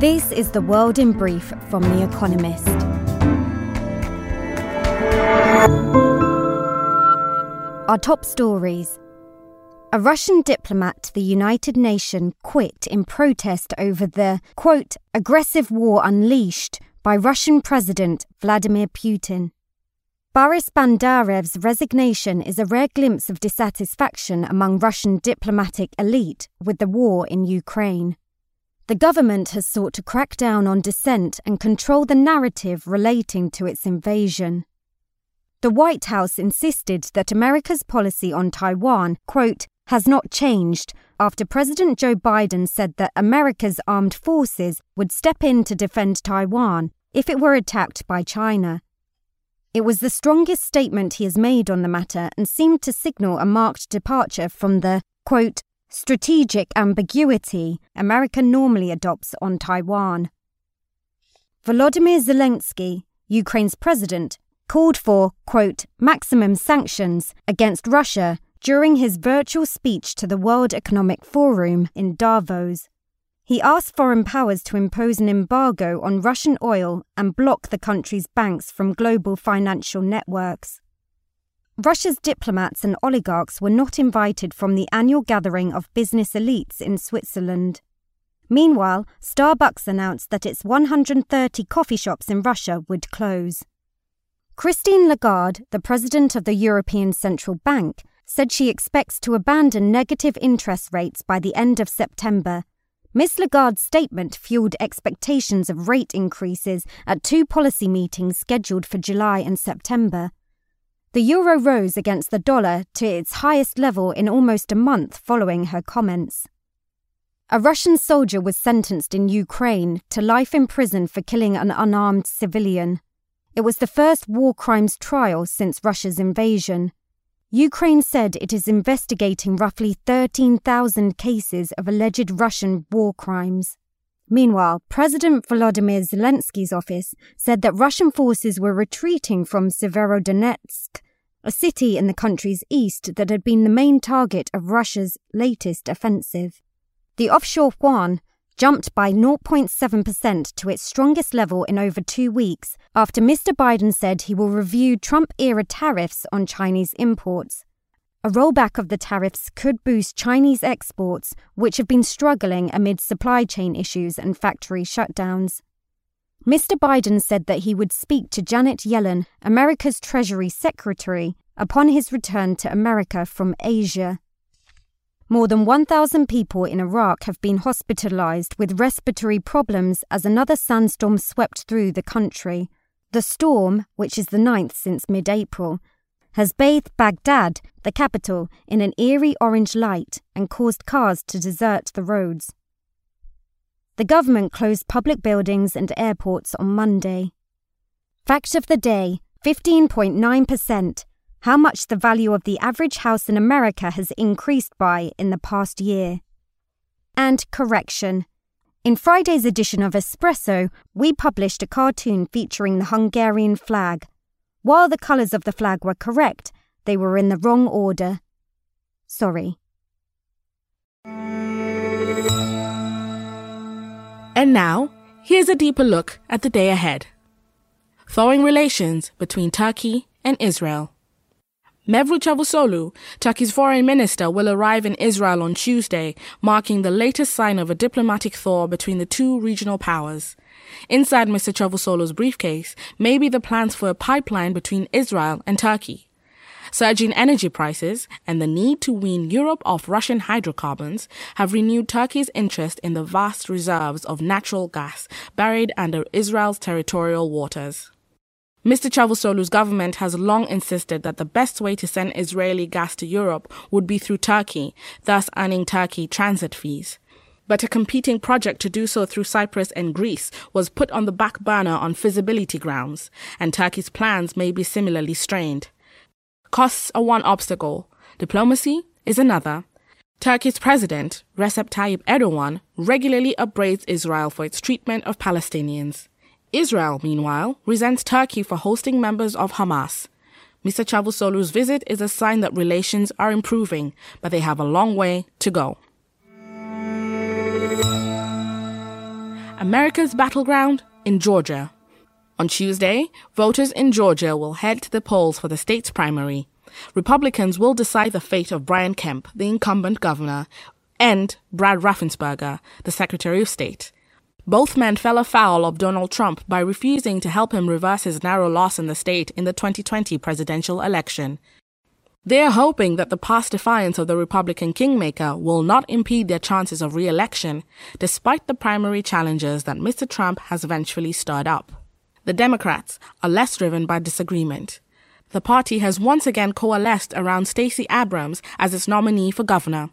This is the world in brief from The Economist. Our top stories. A Russian diplomat to the United Nations quit in protest over the, quote, aggressive war unleashed by Russian President Vladimir Putin. Boris Bondarev's resignation is a rare glimpse of dissatisfaction among Russian diplomatic elite with the war in Ukraine. The government has sought to crack down on dissent and control the narrative relating to its invasion. The White House insisted that America's policy on Taiwan, quote, has not changed after President Joe Biden said that America's armed forces would step in to defend Taiwan if it were attacked by China. It was the strongest statement he has made on the matter and seemed to signal a marked departure from the, quote, strategic ambiguity America normally adopts on Taiwan. Volodymyr Zelensky, Ukraine's president, called for, quote, maximum sanctions against Russia during his virtual speech to the World Economic Forum in Davos. He asked foreign powers to impose an embargo on Russian oil and block the country's banks from global financial networks. Russia's diplomats and oligarchs were not invited from the annual gathering of business elites in Switzerland. Meanwhile, Starbucks announced that its 130 coffee shops in Russia would close. Christine Lagarde, the president of the European Central Bank, said she expects to abandon negative interest rates by the end of September Ms. Lagarde's statement fueled expectations of rate increases at two policy meetings scheduled for July and September. The euro rose against the dollar to its highest level in almost a month following her comments. A Russian soldier was sentenced in Ukraine to life in prison for killing an unarmed civilian. It was the first war crimes trial since Russia's invasion. Ukraine said it is investigating roughly 13,000 cases of alleged Russian war crimes. Meanwhile, President Volodymyr Zelensky's office said that Russian forces were retreating from Severodonetsk, a city in the country's east that had been the main target of Russia's latest offensive. The offshore yuan jumped by 0.7% to its strongest level in over two weeks after Mr. Biden said he will review Trump era tariffs on Chinese imports. A rollback of the tariffs could boost Chinese exports, which have been struggling amid supply chain issues and factory shutdowns. Mr. Biden said that he would speak to Janet Yellen, America's Treasury Secretary, upon his return to America from Asia. More than 1,000 people in Iraq have been hospitalized with respiratory problems as another sandstorm swept through the country. The storm, which is the ninth since mid April, has bathed Baghdad, the capital, in an eerie orange light and caused cars to desert the roads. The government closed public buildings and airports on Monday. Fact of the day 15.9% how much the value of the average house in America has increased by in the past year. And correction. In Friday's edition of Espresso, we published a cartoon featuring the Hungarian flag. While the colours of the flag were correct, they were in the wrong order. Sorry. And now, here's a deeper look at the day ahead. Thawing relations between Turkey and Israel. Mevlut Cavusoglu, Turkey's foreign minister, will arrive in Israel on Tuesday, marking the latest sign of a diplomatic thaw between the two regional powers. Inside Mr. Cavusoglu's briefcase may be the plans for a pipeline between Israel and Turkey. Surging energy prices and the need to wean Europe off Russian hydrocarbons have renewed Turkey's interest in the vast reserves of natural gas buried under Israel's territorial waters. Mr. Cavusoglu's government has long insisted that the best way to send Israeli gas to Europe would be through Turkey, thus earning Turkey transit fees. But a competing project to do so through Cyprus and Greece was put on the back burner on feasibility grounds, and Turkey's plans may be similarly strained. Costs are one obstacle, diplomacy is another. Turkey's president, Recep Tayyip Erdogan, regularly upbraids Israel for its treatment of Palestinians. Israel, meanwhile, resents Turkey for hosting members of Hamas. Mr. Cavusoglu's visit is a sign that relations are improving, but they have a long way to go. America's battleground in Georgia. On Tuesday, voters in Georgia will head to the polls for the state's primary. Republicans will decide the fate of Brian Kemp, the incumbent governor, and Brad Raffensperger, the Secretary of State. Both men fell afoul of Donald Trump by refusing to help him reverse his narrow loss in the state in the 2020 presidential election. They are hoping that the past defiance of the Republican kingmaker will not impede their chances of re election, despite the primary challenges that Mr. Trump has eventually stirred up. The Democrats are less driven by disagreement. The party has once again coalesced around Stacey Abrams as its nominee for governor.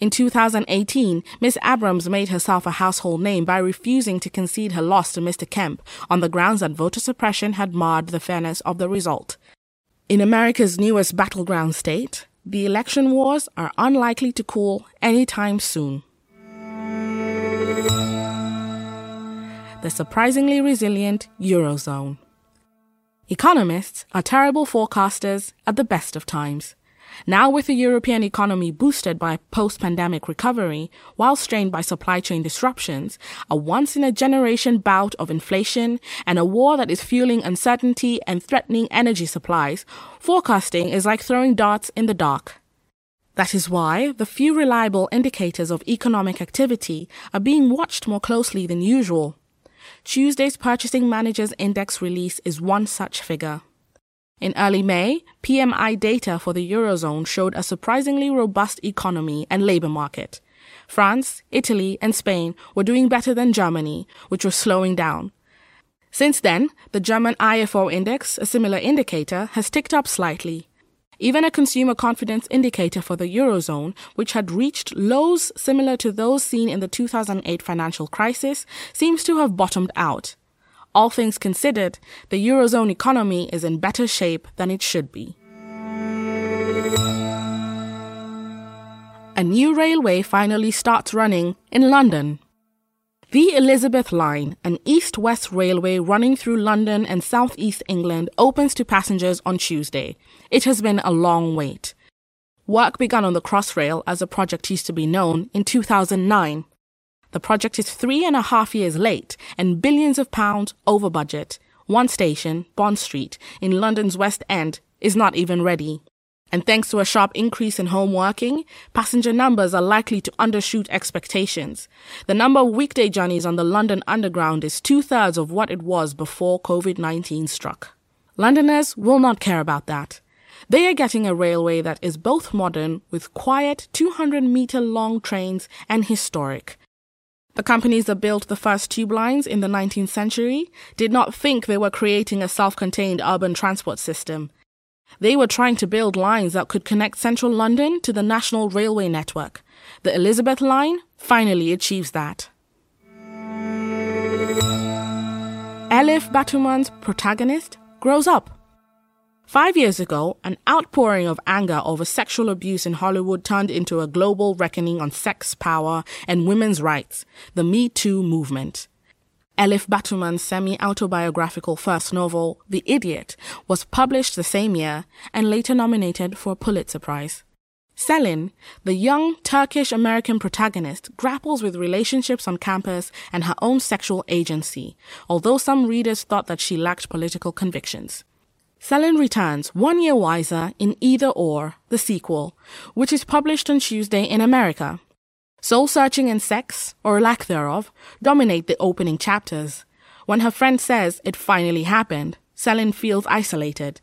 In 2018, Ms. Abrams made herself a household name by refusing to concede her loss to Mr. Kemp on the grounds that voter suppression had marred the fairness of the result. In America's newest battleground state, the election wars are unlikely to cool anytime soon. The surprisingly resilient Eurozone. Economists are terrible forecasters at the best of times. Now, with the European economy boosted by post pandemic recovery, while strained by supply chain disruptions, a once in a generation bout of inflation, and a war that is fueling uncertainty and threatening energy supplies, forecasting is like throwing darts in the dark. That is why the few reliable indicators of economic activity are being watched more closely than usual. Tuesday's Purchasing Managers Index release is one such figure. In early May, PMI data for the Eurozone showed a surprisingly robust economy and labor market. France, Italy, and Spain were doing better than Germany, which was slowing down. Since then, the German IFO index, a similar indicator, has ticked up slightly. Even a consumer confidence indicator for the Eurozone, which had reached lows similar to those seen in the 2008 financial crisis, seems to have bottomed out all things considered, the Eurozone economy is in better shape than it should be. A new railway finally starts running in London. The Elizabeth Line, an east west railway running through London and southeast England, opens to passengers on Tuesday. It has been a long wait. Work began on the Crossrail, as the project used to be known, in 2009. The project is three and a half years late and billions of pounds over budget. One station, Bond Street, in London's West End, is not even ready. And thanks to a sharp increase in home working, passenger numbers are likely to undershoot expectations. The number of weekday journeys on the London Underground is two thirds of what it was before COVID 19 struck. Londoners will not care about that. They are getting a railway that is both modern, with quiet 200 meter long trains, and historic, the companies that built the first tube lines in the 19th century did not think they were creating a self contained urban transport system. They were trying to build lines that could connect central London to the national railway network. The Elizabeth line finally achieves that. Elif Batuman's protagonist grows up. Five years ago, an outpouring of anger over sexual abuse in Hollywood turned into a global reckoning on sex, power, and women's rights, the Me Too movement. Elif Batuman's semi autobiographical first novel, The Idiot, was published the same year and later nominated for a Pulitzer Prize. Selin, the young Turkish American protagonist, grapples with relationships on campus and her own sexual agency, although some readers thought that she lacked political convictions. Selin returns one year wiser in Either or, the sequel, which is published on Tuesday in America. Soul searching and sex, or lack thereof, dominate the opening chapters. When her friend says it finally happened, Selin feels isolated.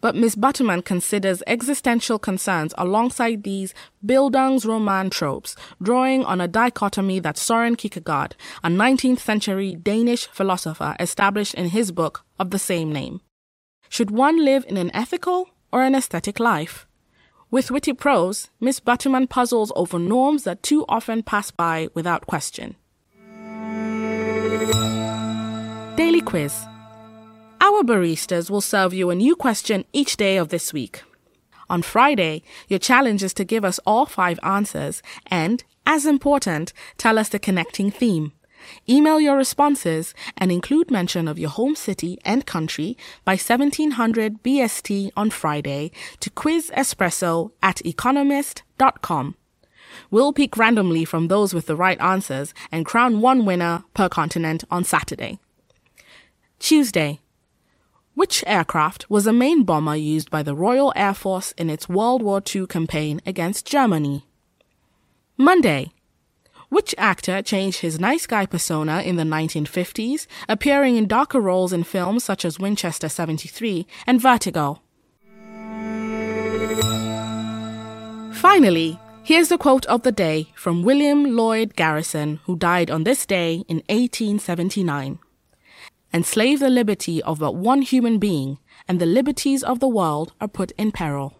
But Miss Batuman considers existential concerns alongside these Bildungsroman tropes, drawing on a dichotomy that Soren Kierkegaard, a 19th century Danish philosopher, established in his book of the same name. Should one live in an ethical or an aesthetic life? With witty prose, Miss Batuman puzzles over norms that too often pass by without question. Daily Quiz Our baristas will serve you a new question each day of this week. On Friday, your challenge is to give us all five answers and, as important, tell us the connecting theme. Email your responses and include mention of your home city and country by 1700 BST on Friday to quizespresso at economist.com. We'll pick randomly from those with the right answers and crown one winner per continent on Saturday. Tuesday. Which aircraft was the main bomber used by the Royal Air Force in its World War II campaign against Germany? Monday. Which actor changed his nice guy persona in the 1950s, appearing in darker roles in films such as Winchester 73 and Vertigo? Finally, here's the quote of the day from William Lloyd Garrison, who died on this day in 1879 Enslave the liberty of but one human being, and the liberties of the world are put in peril.